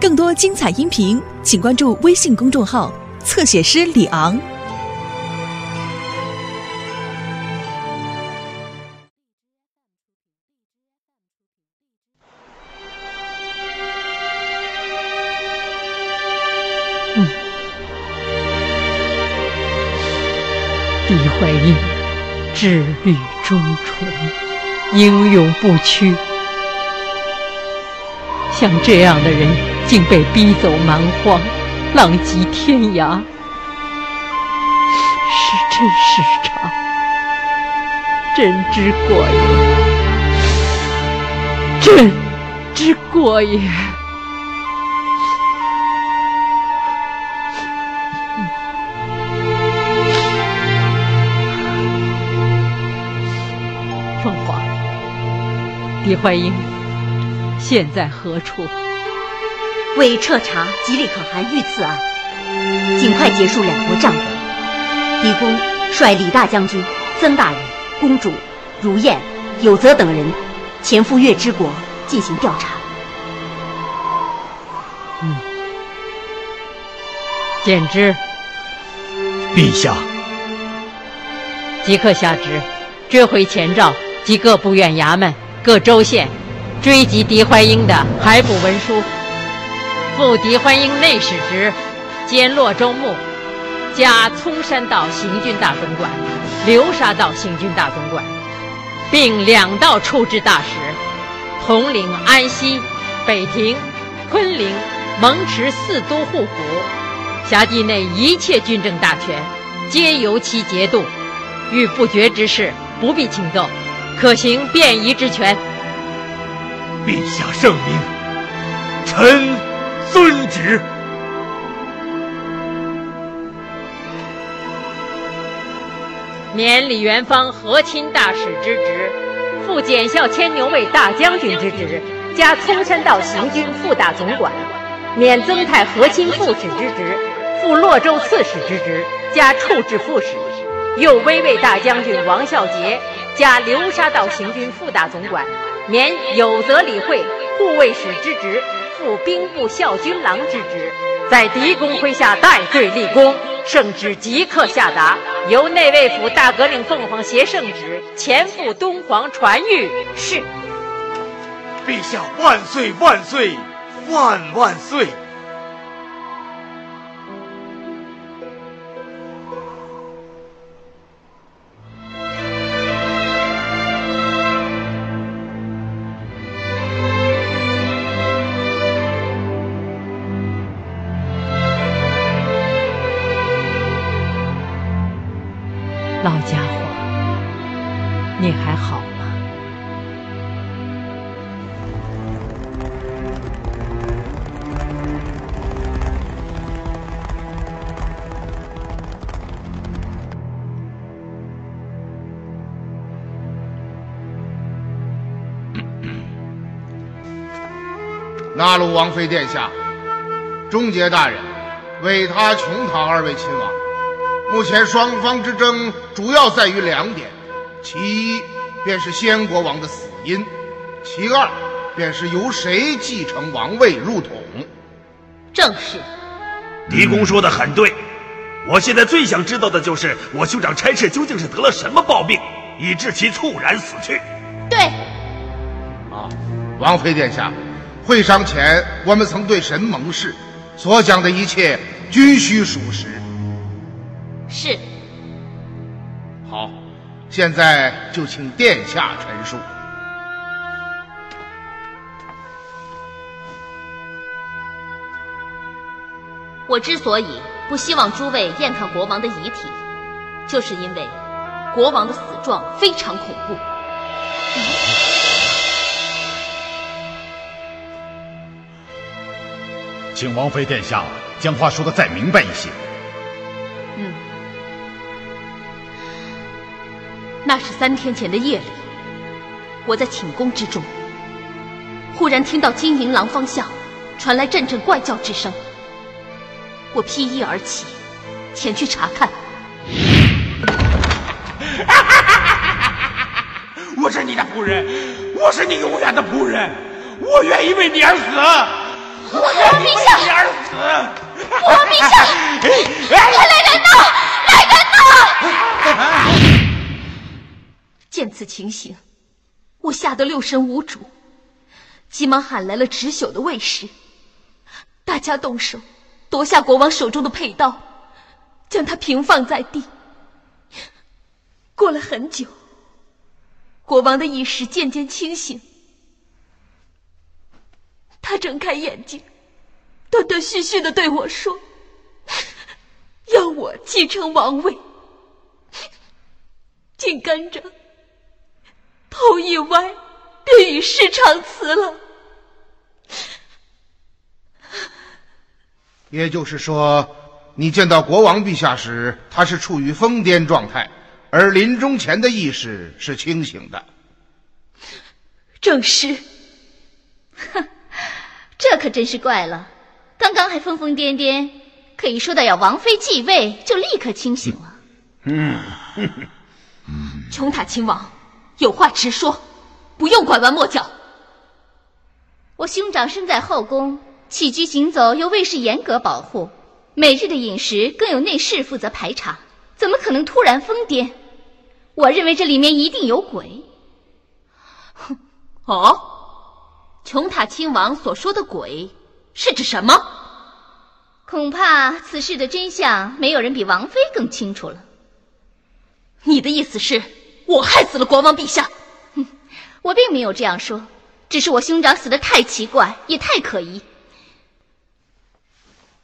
更多精彩音频，请关注微信公众号“侧写师李昂”。李怀英，志虑忠纯，英勇不屈。像这样的人，竟被逼走蛮荒，浪迹天涯，是真是假？真之过也，真之过也。凤凰，李怀英现在何处？为彻查吉利可汗遇刺案，尽快结束两国战火。狄公率李大将军、曾大人、公主、如燕、有泽等人前赴月之国进行调查。嗯，简之，陛下，即刻下旨，追回前诏及各部院衙门、各州县追缉狄怀英的海捕文书。复狄怀英内史职，兼洛州牧，加葱山道行军大总管、流沙道行军大总管，并两道处置大使：统领安西、北庭、昆陵、蒙池四都护府，辖地内一切军政大权，皆由其节度。遇不决之事，不必请奏，可行便宜之权。陛下圣明，臣。遵旨，免李元芳和亲大使之职，复检校牵牛卫大将军之职，加葱山道行军副大总管；免曾泰和亲副使之职，复洛州刺史之职，加处置副使；右威卫大将军王孝杰，加流沙道行军副大总管，免有泽理会护卫使之职。赴兵部校军郎之职，在狄公麾下戴罪立功，圣旨即刻下达，由内卫府大革令凤凰携圣旨前赴敦煌传谕。是。陛下万岁万岁万万岁！妃殿下，终结大人，为他穷讨二位亲王。目前双方之争主要在于两点，其一便是先国王的死因，其二便是由谁继承王位入统。正是。狄公说的很对，我现在最想知道的就是我兄长差事究竟是得了什么暴病，以致其猝然死去。对。啊，王妃殿下，会商前我们曾对神盟誓，所讲的一切均需属实。是，好，现在就请殿下陈述。我之所以不希望诸位验看国王的遗体，就是因为国王的死状非常恐怖。请王妃殿下将话说的再明白一些。嗯。那是三天前的夜里，我在寝宫之中，忽然听到金银廊方向传来阵阵怪叫之声。我披衣而起，前去查看。我是你的仆人，我是你永远的仆人，我愿意为你而死。国王陛下，国王陛下，快来人呐！来人呐！见此情形，我吓得六神无主，急忙喊来了执宿的卫士，大家动手夺下国王手中的佩刀，将他平放在地。过了很久，国王的意识渐渐清醒。他睁开眼睛，断断续续的对我说：“要我继承王位。”紧跟着，头一歪，便与世长辞了。也就是说，你见到国王陛下时，他是处于疯癫状态，而临终前的意识是清醒的。正是。哼。这可真是怪了，刚刚还疯疯癫癫，可一说到要王妃继位，就立刻清醒了。嗯，琼塔亲王，有话直说，不用拐弯抹角。我兄长身在后宫，起居行走由卫士严格保护，每日的饮食更有内侍负责排查，怎么可能突然疯癫？我认为这里面一定有鬼。哼，哦。琼塔亲王所说的鬼是指什么？恐怕此事的真相没有人比王妃更清楚了。你的意思是我害死了国王陛下？哼，我并没有这样说，只是我兄长死的太奇怪，也太可疑。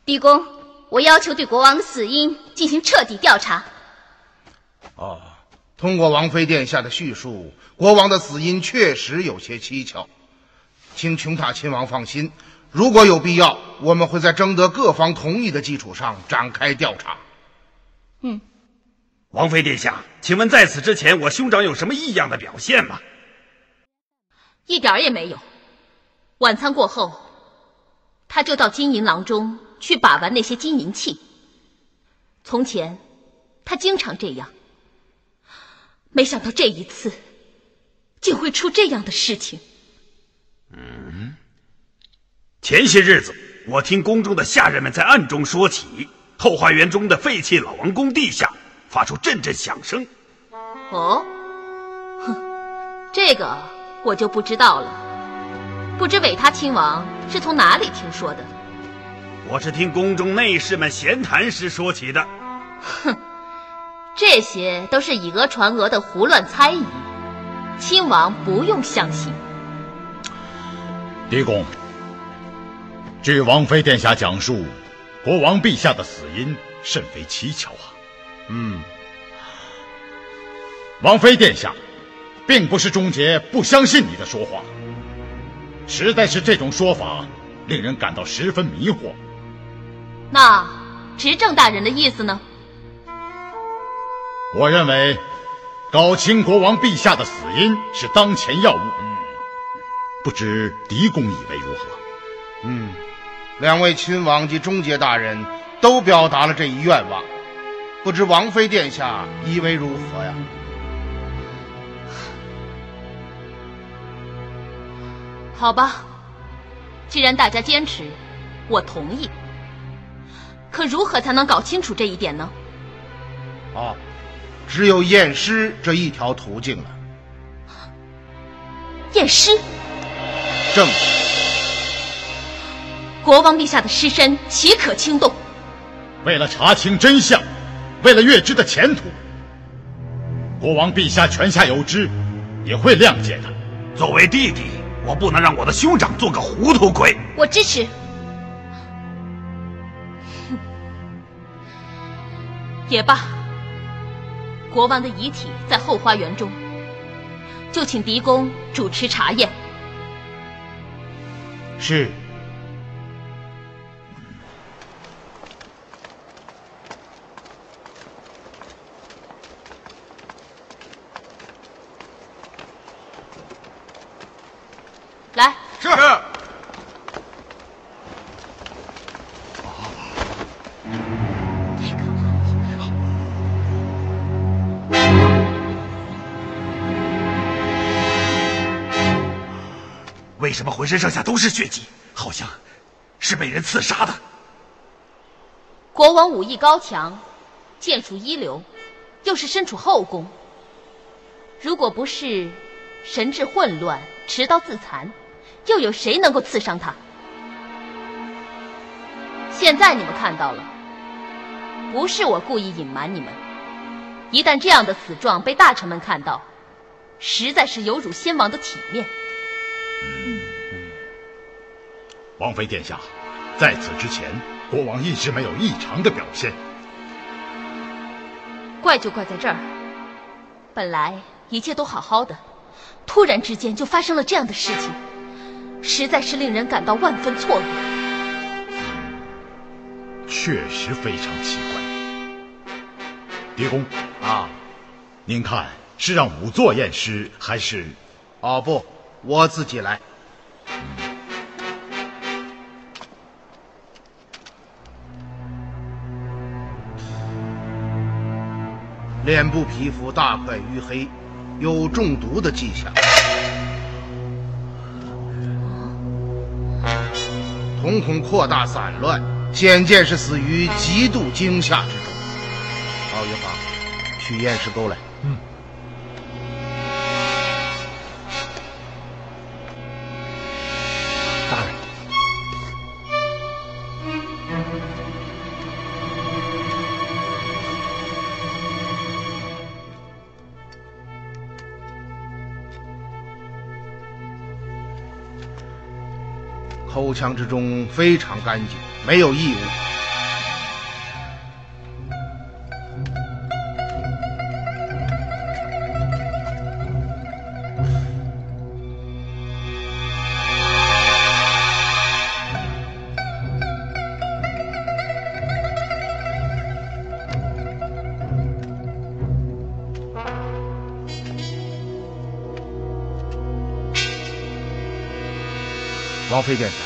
狄公，我要求对国王的死因进行彻底调查。哦，通过王妃殿下的叙述，国王的死因确实有些蹊跷。请琼塔亲王放心，如果有必要，我们会在征得各方同意的基础上展开调查。嗯，王妃殿下，请问在此之前，我兄长有什么异样的表现吗？一点也没有。晚餐过后，他就到金银廊中去把玩那些金银器。从前，他经常这样。没想到这一次，竟会出这样的事情。嗯，前些日子，我听宫中的下人们在暗中说起，后花园中的废弃老王宫地下发出阵阵响声。哦，哼，这个我就不知道了。不知韦他亲王是从哪里听说的？我是听宫中内侍们闲谈时说起的。哼，这些都是以讹传讹的胡乱猜疑，亲王不用相信。狄公，据王妃殿下讲述，国王陛下的死因甚为蹊跷啊。嗯，王妃殿下，并不是钟杰不相信你的说话，实在是这种说法令人感到十分迷惑。那执政大人的意思呢？我认为，搞清国王陛下的死因是当前要务。不知狄公以为如何？嗯，两位亲王及中杰大人都表达了这一愿望，不知王妃殿下以为如何呀？好吧，既然大家坚持，我同意。可如何才能搞清楚这一点呢？啊，只有验尸这一条途径了。验尸。正，国王陛下的尸身岂可轻动？为了查清真相，为了月之的前途，国王陛下泉下有知，也会谅解的。作为弟弟，我不能让我的兄长做个糊涂鬼。我支持。也罢，国王的遗体在后花园中，就请狄公主持查验。是。为什么浑身上下都是血迹？好像，是被人刺杀的。国王武艺高强，剑术一流，又是身处后宫，如果不是神志混乱、持刀自残，又有谁能够刺伤他？现在你们看到了，不是我故意隐瞒你们。一旦这样的死状被大臣们看到，实在是有辱先王的体面。王妃殿下，在此之前，国王一直没有异常的表现。怪就怪在这儿，本来一切都好好的，突然之间就发生了这样的事情，实在是令人感到万分错愕。确实非常奇怪。狄公啊，您看是让仵作验尸，还是……哦不，我自己来。脸部皮肤大块淤黑，有中毒的迹象。瞳孔扩大散乱，显见是死于极度惊吓之中。老余华，去验尸沟来。口腔之中非常干净，没有异物。王妃殿下，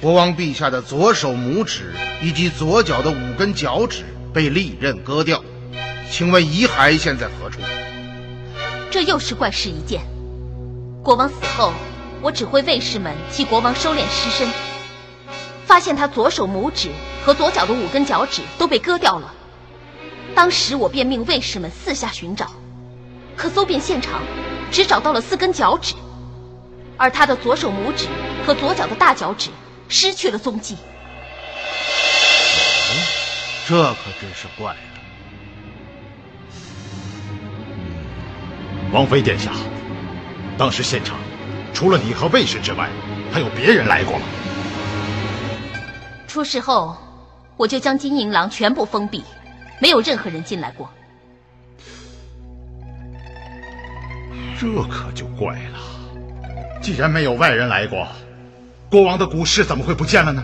国王陛下的左手拇指以及左脚的五根脚趾被利刃割掉，请问遗骸现在何处？这又是怪事一件。国王死后，我指挥卫士们替国王收敛尸身，发现他左手拇指和左脚的五根脚趾都被割掉了。当时我便命卫士们四下寻找，可搜遍现场，只找到了四根脚趾，而他的左手拇指。和左脚的大脚趾失去了踪迹。这可真是怪了。王妃殿下，当时现场除了你和卫士之外，还有别人来过吗？出事后，我就将金银廊全部封闭，没有任何人进来过。这可就怪了。既然没有外人来过。国王的骨饰怎么会不见了呢？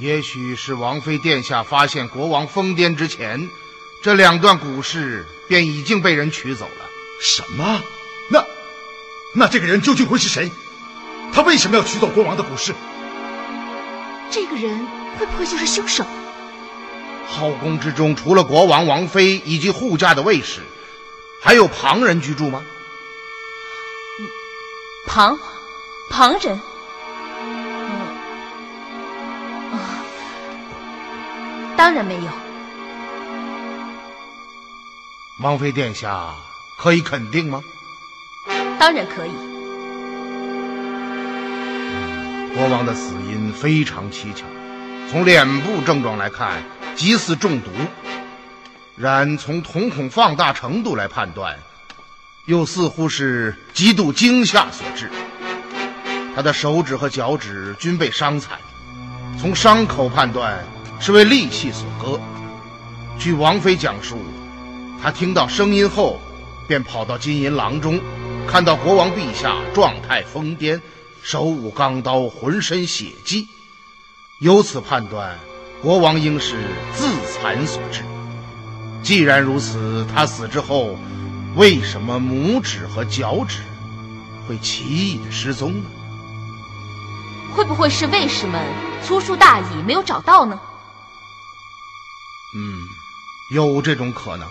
也许是王妃殿下发现国王疯癫之前，这两段骨饰便已经被人取走了。什么？那那这个人究竟会是谁？他为什么要取走国王的骨饰？这个人会不会就是凶手？后宫之中除了国王、王妃以及护驾的卫士，还有旁人居住吗？旁。旁人，啊，当然没有。王妃殿下可以肯定吗？当然可以。国王的死因非常蹊跷，从脸部症状来看，疑似中毒；然从瞳孔放大程度来判断，又似乎是极度惊吓所致。他的手指和脚趾均被伤残，从伤口判断是为利器所割。据王妃讲述，他听到声音后，便跑到金银廊中，看到国王陛下状态疯癫，手舞钢刀，浑身血迹，由此判断，国王应是自残所致。既然如此，他死之后，为什么拇指和脚趾会奇异的失踪呢？会不会是卫士们粗疏大意，没有找到呢？嗯，有这种可能。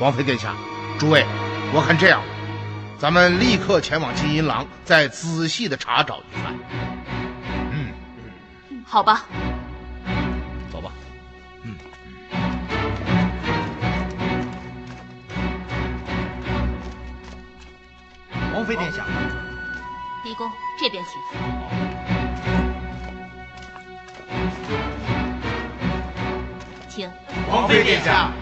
王妃殿下，诸位，我看这样，咱们立刻前往金银廊，再仔细的查找一番。嗯好吧，走吧。嗯王妃殿下，狄公这边请。王妃殿下。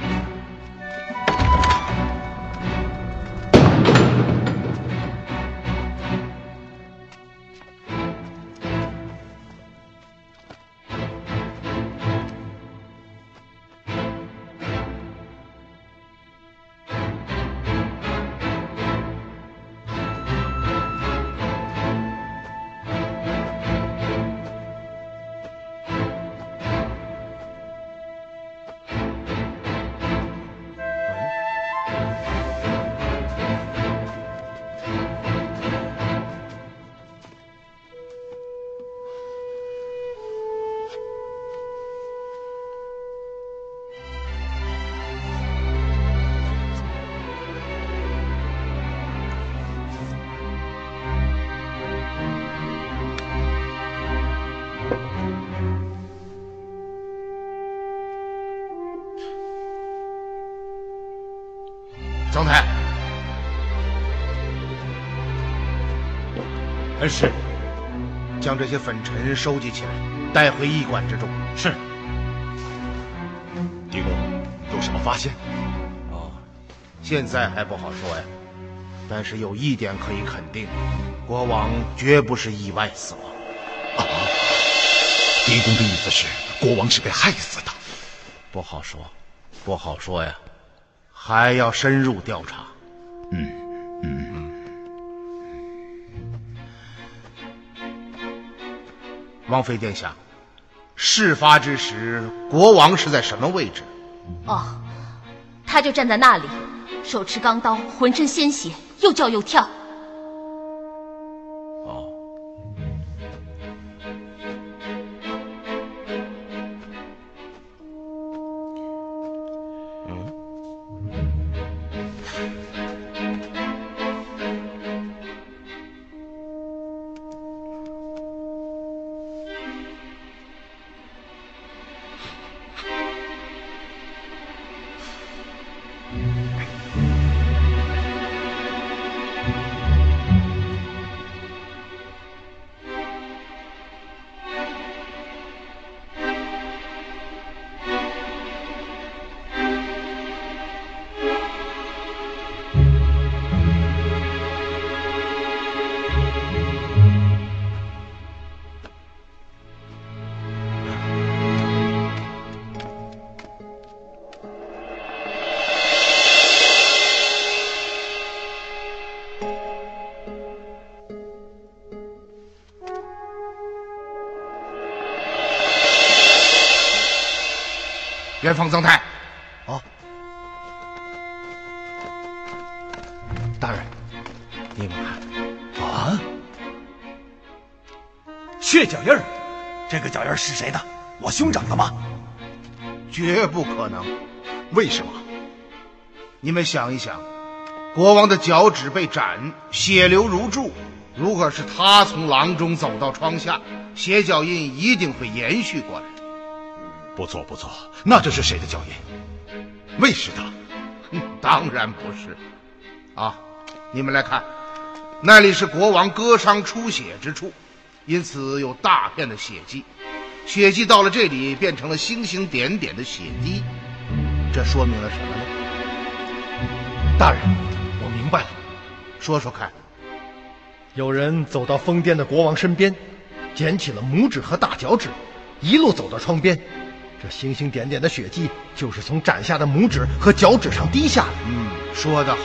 恩师，将这些粉尘收集起来，带回驿馆之中。是。狄公有什么发现？哦，现在还不好说呀。但是有一点可以肯定，国王绝不是意外死亡。啊！狄公的意思是，国王是被害死的。不好说，不好说呀。还要深入调查。嗯嗯王妃殿下，事发之时，国王是在什么位置？哦，他就站在那里，手持钢刀，浑身鲜血，又叫又跳。元方曾泰，哦，大人，你们看，啊，血脚印儿，这个脚印是谁的？我兄长的吗？绝不可能。为什么？你们想一想，国王的脚趾被斩，血流如注。如果是他从廊中走到窗下，血脚印一定会延续过来。不错不错，那这是谁的脚印？魏是他？当然不是。啊，你们来看，那里是国王割伤出血之处，因此有大片的血迹。血迹到了这里，变成了星星点点的血滴。这说明了什么呢？大人，我明白了。说说看。有人走到疯癫的国王身边，捡起了拇指和大脚趾，一路走到窗边。这星星点点的血迹，就是从斩下的拇指和脚趾上滴下的。嗯，说得好。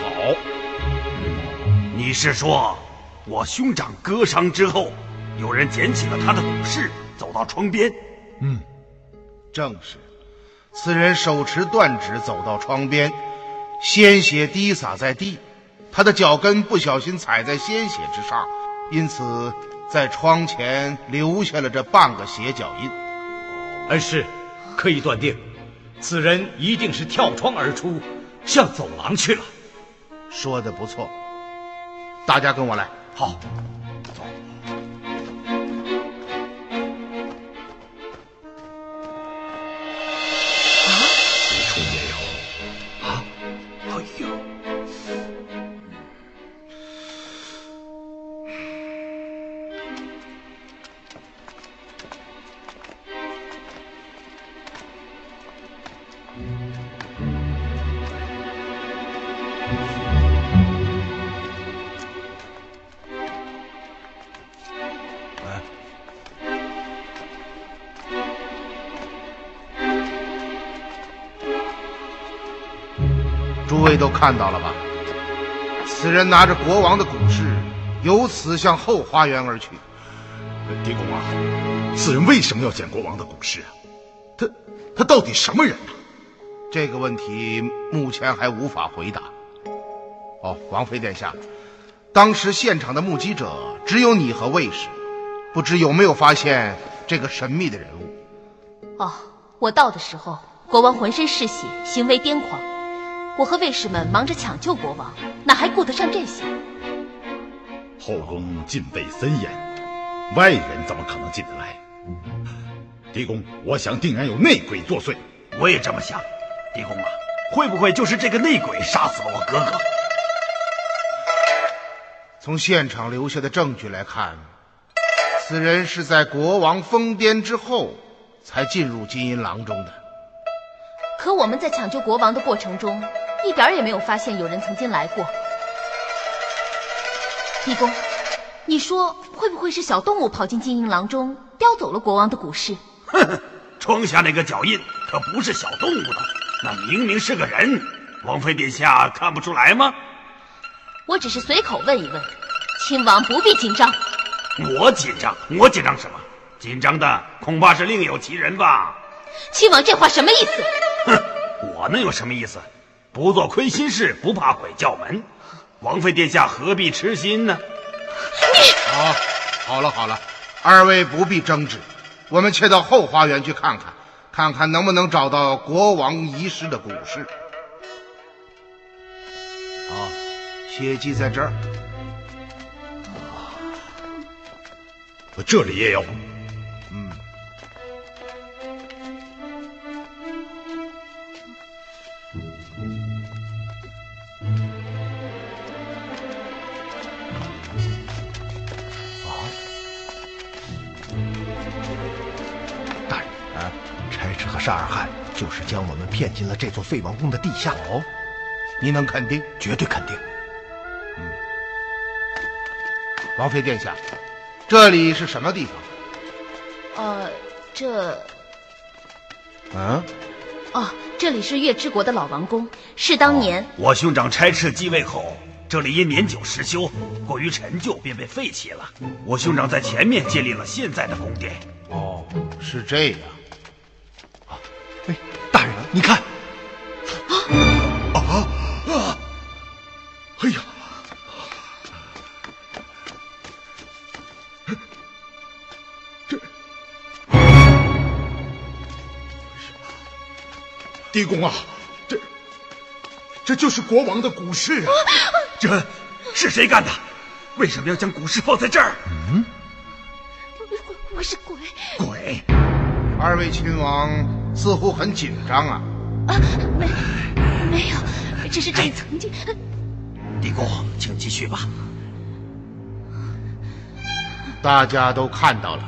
你是说，我兄长割伤之后，有人捡起了他的武士，走到窗边？嗯，正是。此人手持断指走到窗边，鲜血滴洒在地，他的脚跟不小心踩在鲜血之上，因此在窗前留下了这半个血脚印。恩师。可以断定，此人一定是跳窗而出，向走廊去了。说的不错，大家跟我来。好，走。诸位都看到了吧？此人拿着国王的古诗由此向后花园而去。狄公啊此人为什么要捡国王的古诗啊？他他到底什么人呐这个问题目前还无法回答。哦，王妃殿下，当时现场的目击者只有你和卫士，不知有没有发现这个神秘的人物？哦，我到的时候，国王浑身是血，行为癫狂。我和卫士们忙着抢救国王，哪还顾得上这些？后宫禁卫森严，外人怎么可能进得来？狄公，我想定然有内鬼作祟。我也这么想。狄公啊，会不会就是这个内鬼杀死了我哥哥？从现场留下的证据来看，此人是在国王疯癫之后才进入金银廊中的。可我们在抢救国王的过程中。一点也没有发现有人曾经来过。狄公，你说会不会是小动物跑进金银廊中叼走了国王的骨饰？哼哼，窗下那个脚印可不是小动物的，那明明是个人。王妃殿下看不出来吗？我只是随口问一问，亲王不必紧张。我紧张？我紧张什么？紧张的恐怕是另有其人吧。亲王这话什么意思？哼，我能有什么意思？不做亏心事，不怕鬼叫门。王妃殿下何必痴心呢？你好，好了好了，二位不必争执，我们且到后花园去看看，看看能不能找到国王遗失的古诗。好，血迹在这儿。我这里也有。沙尔汗就是将我们骗进了这座废王宫的地下。哦，你能肯定？绝对肯定。嗯，王妃殿下，这里是什么地方？呃，这……嗯？哦，这里是月之国的老王宫，是当年我兄长差斥继位后，这里因年久失修，过于陈旧，便被废弃了。我兄长在前面建立了现在的宫殿。哦，是这样。你看，啊啊啊！哎呀，这狄公啊，这这就是国王的骨饰啊！这是谁干的？为什么要将骨饰放在这儿？嗯，我我是鬼。鬼，二位亲王。似乎很紧张啊！啊，没，没有，只是这里曾经。狄公，请继续吧。大家都看到了，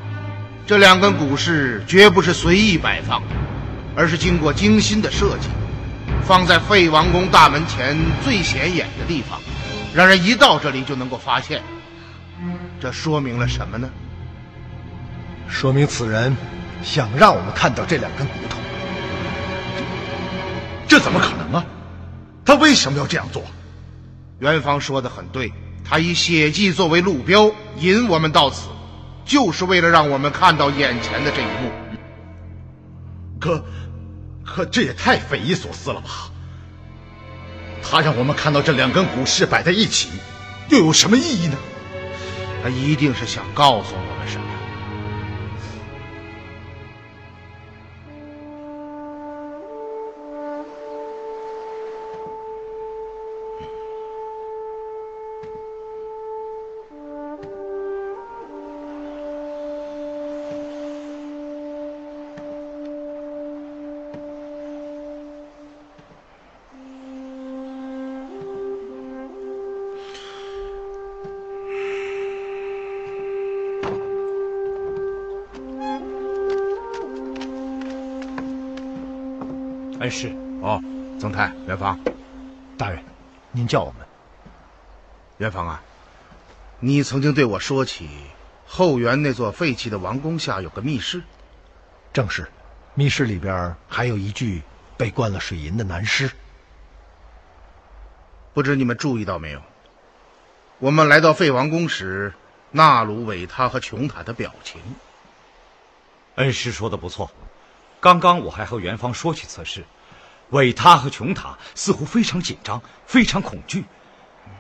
这两根骨饰绝不是随意摆放的，而是经过精心的设计，放在废王宫大门前最显眼的地方，让人一到这里就能够发现。这说明了什么呢？说明此人想让我们看到这两根骨头。这怎么可能啊？他为什么要这样做？元芳说的很对，他以血迹作为路标，引我们到此，就是为了让我们看到眼前的这一幕。可，可这也太匪夷所思了吧？他让我们看到这两根骨饰摆在一起，又有什么意义呢？他一定是想告诉我们是。哦，曾泰，元芳，大人，您叫我们。元芳啊，你曾经对我说起后园那座废弃的王宫下有个密室。正是，密室里边还有一具被灌了水银的男尸。不知你们注意到没有？我们来到废王宫时，纳鲁、韦他和琼塔的表情。恩师说的不错，刚刚我还和元芳说起此事，韦他和琼塔似乎非常紧张，非常恐惧。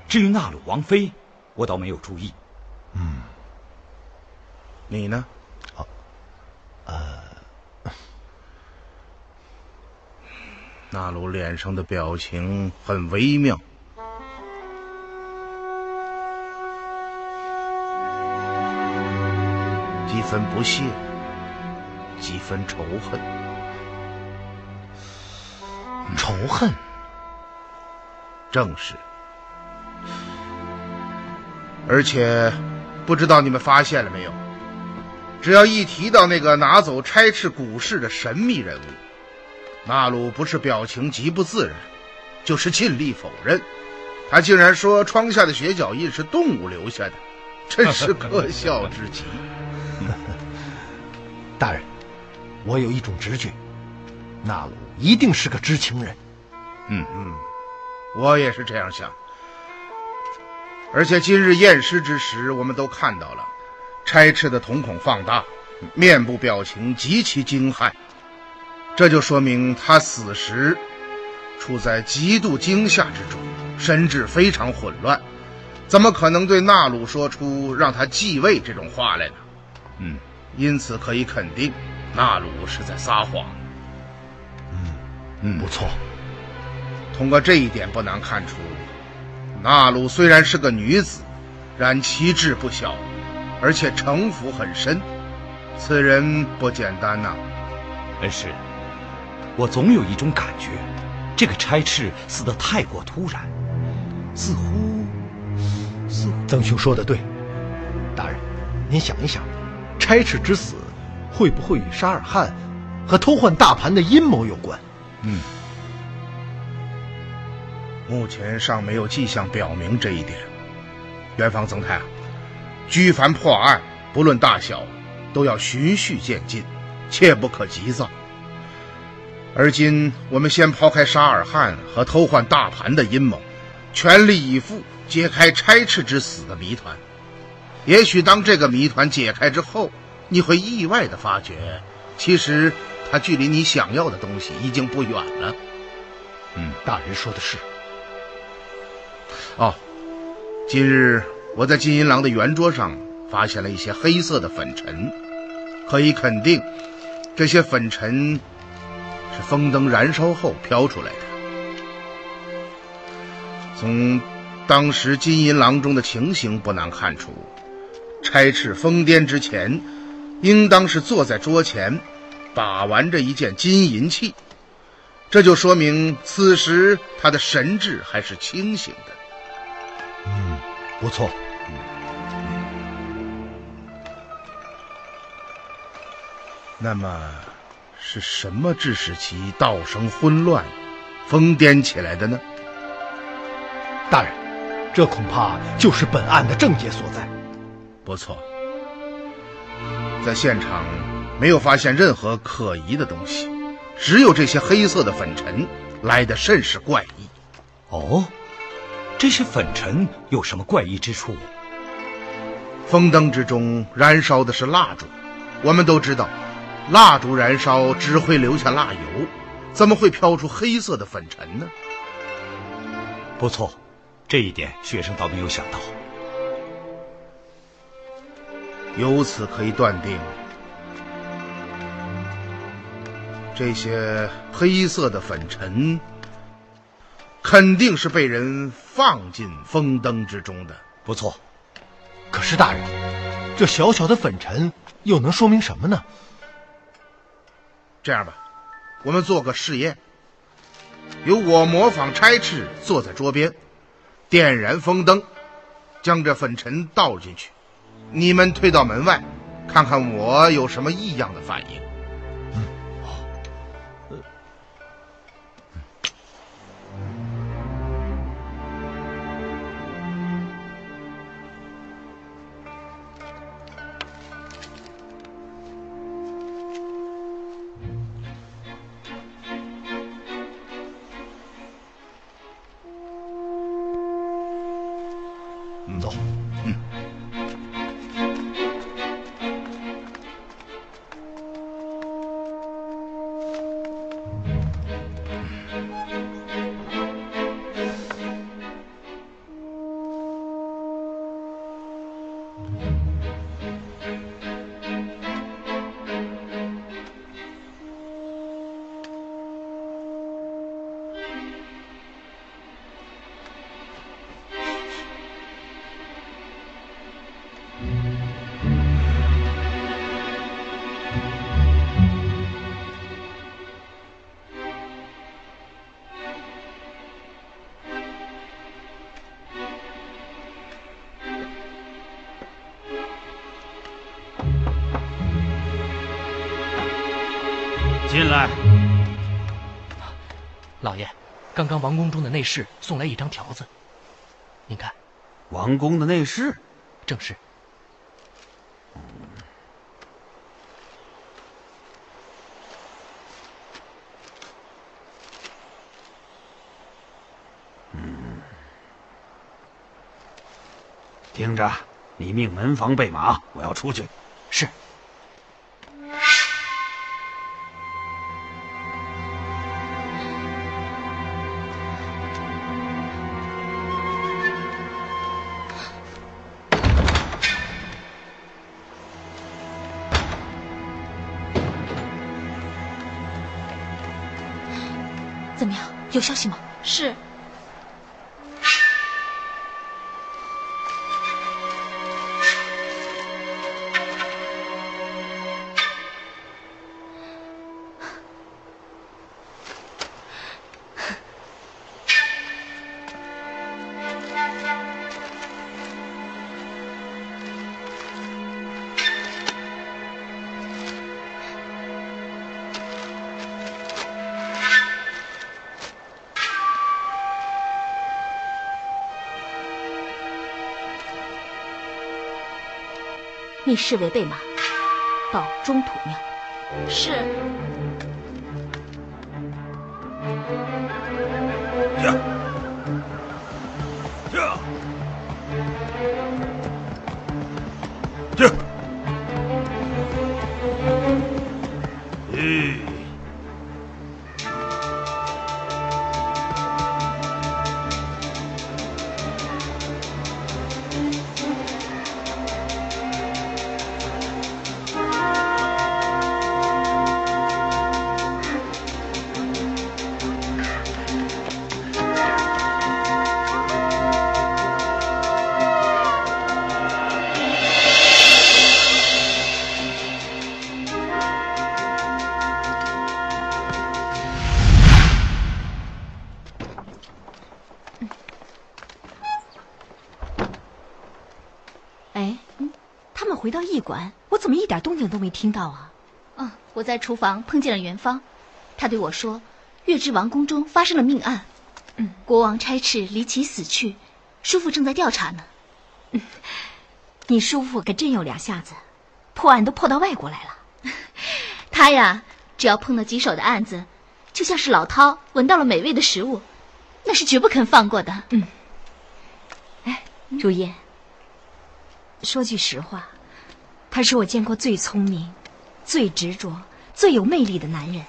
至于纳鲁王妃，我倒没有注意。嗯，你呢？哦，呃，纳鲁脸上的表情很微妙，几分不屑，几分仇恨。仇恨，正是。而且，不知道你们发现了没有？只要一提到那个拿走差赤古氏的神秘人物，纳鲁不是表情极不自然，就是尽力否认。他竟然说窗下的血脚印是动物留下的，真是可笑至极。大人，我有一种直觉，纳鲁一定是个知情人。嗯嗯，我也是这样想。而且今日验尸之时，我们都看到了，差赤的瞳孔放大，面部表情极其惊骇，这就说明他死时处在极度惊吓之中，神志非常混乱，怎么可能对纳鲁说出让他继位这种话来呢？嗯，因此可以肯定，纳鲁是在撒谎。嗯嗯，不错。通过这一点不难看出。纳鲁虽然是个女子，然旗帜不小，而且城府很深。此人不简单呐。恩师，我总有一种感觉，这个差赤死得太过突然，似乎……似乎……曾兄说的对，大人，您想一想，差赤之死会不会与沙尔汗和偷换大盘的阴谋有关？嗯。目前尚没有迹象表明这一点。元芳曾太啊，居凡破案，不论大小，都要循序渐进，切不可急躁。而今我们先抛开沙尔汗和偷换大盘的阴谋，全力以赴揭开差赤之死的谜团。也许当这个谜团解开之后，你会意外的发觉，其实它距离你想要的东西已经不远了。嗯，大人说的是。哦，今日我在金银狼的圆桌上发现了一些黑色的粉尘，可以肯定，这些粉尘是风灯燃烧后飘出来的。从当时金银狼中的情形不难看出，差翅疯癫之前，应当是坐在桌前，把玩着一件金银器，这就说明此时他的神智还是清醒的。嗯，不错。那么，是什么致使其道生混乱、疯癫起来的呢？大人，这恐怕就是本案的症结所在。不错，在现场没有发现任何可疑的东西，只有这些黑色的粉尘来的甚是怪异。哦。这些粉尘有什么怪异之处？风灯之中燃烧的是蜡烛，我们都知道，蜡烛燃烧只会留下蜡油，怎么会飘出黑色的粉尘呢？不错，这一点学生倒没有想到。由此可以断定，这些黑色的粉尘。肯定是被人放进风灯之中的。不错，可是大人，这小小的粉尘又能说明什么呢？这样吧，我们做个试验。由我模仿差赤坐在桌边，点燃风灯，将这粉尘倒进去。你们退到门外，看看我有什么异样的反应。刚刚王宫中的内侍送来一张条子，您看。王宫的内侍，正是。嗯，听着，你命门房备马，我要出去。是。怎么样？有消息吗？是。密侍卫备马，到中土庙。是。馆，我怎么一点动静都没听到啊？嗯，我在厨房碰见了元芳，他对我说，月之王宫中发生了命案，嗯，国王差斥离奇死去，叔父正在调查呢。嗯，你叔父可真有两下子，破案都破到外国来了。他呀，只要碰到棘手的案子，就像是老饕闻到了美味的食物，那是绝不肯放过的。嗯，哎，如烟。说句实话，他是我见过最聪明、最执着、最有魅力的男人。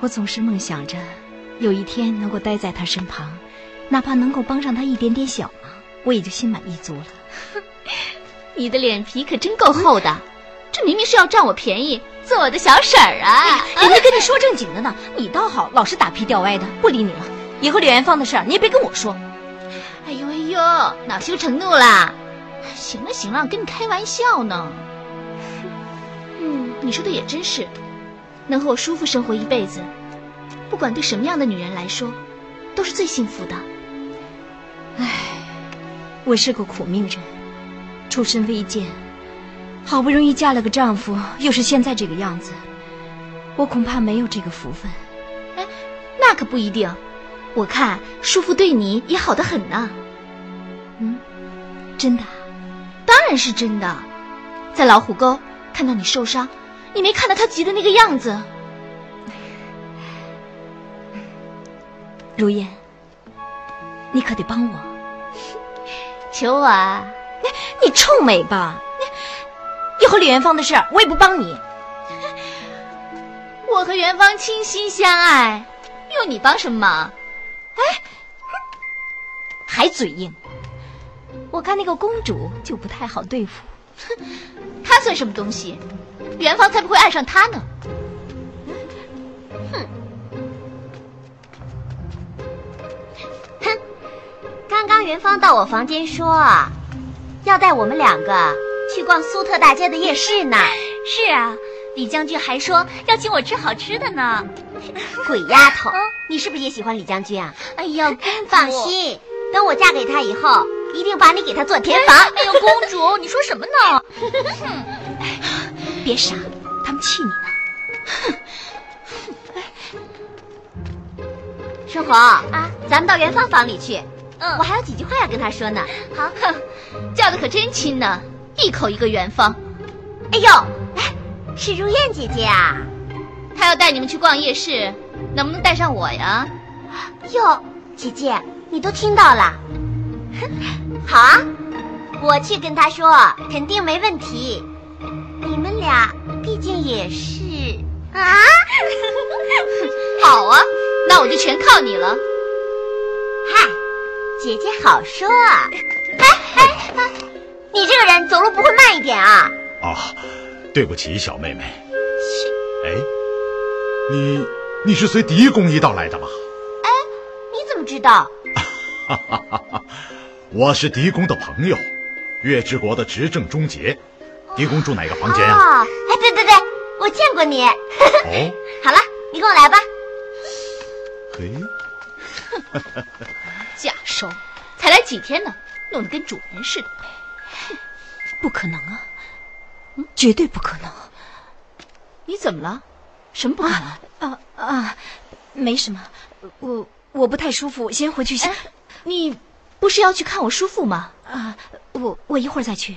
我总是梦想着有一天能够待在他身旁，哪怕能够帮上他一点点小忙，我也就心满意足了。你的脸皮可真够厚的，这明明是要占我便宜，做我的小婶儿啊！人家跟你说正经的呢，你倒好，老是打屁吊歪的，不理你了。以后李元芳的事儿你也别跟我说。哎呦哎呦，恼羞成怒啦！行了行了，跟你开玩笑呢。你说的也真是，能和我叔父生活一辈子，不管对什么样的女人来说，都是最幸福的。唉，我是个苦命人，出身微贱，好不容易嫁了个丈夫，又是现在这个样子，我恐怕没有这个福分。哎，那可不一定，我看叔父对你也好的很呢。嗯，真的。当然是真的，在老虎沟看到你受伤，你没看到他急的那个样子。如烟，你可得帮我。秋啊，你臭美吧！你以后李元芳的事儿我也不帮你。我和元芳倾心相爱，用你帮什么忙？哎，还嘴硬！我看那个公主就不太好对付。哼，她算什么东西？元芳才不会爱上他呢。哼，哼！刚刚元芳到我房间说，要带我们两个去逛苏特大街的夜市呢。是啊。李将军还说要请我吃好吃的呢，鬼丫头，你是不是也喜欢李将军啊？哎呀，放心，等我嫁给他以后，一定把你给他做填房。哎呦，公主，你说什么呢？别傻，他们气你呢。哼春红啊，咱们到元芳房里去。嗯，我还有几句话要跟他说呢。好，哼，叫的可真亲呢，一口一个元芳。哎呦！哎是如燕姐姐啊，她要带你们去逛夜市，能不能带上我呀？哟，姐姐，你都听到了。好啊，我去跟她说，肯定没问题。你们俩毕竟也是啊。好啊，那我就全靠你了。嗨，姐姐好说啊。哎哎，你这个人走路不会慢一点啊？啊。对不起，小妹妹。哎，你你是随狄公一道来的吧？哎，你怎么知道？哈哈哈哈我是狄公的朋友，月之国的执政终结。狄公住哪个房间啊？哎，对对对，我见过你。哦，好了，你跟我来吧。嘿，假收，才来几天呢，弄得跟主人似的。不可能啊！绝对不可能！你怎么了？什么不可能？啊啊，没什么，我我不太舒服，先回去先。你不是要去看我叔父吗？啊，我我一会儿再去。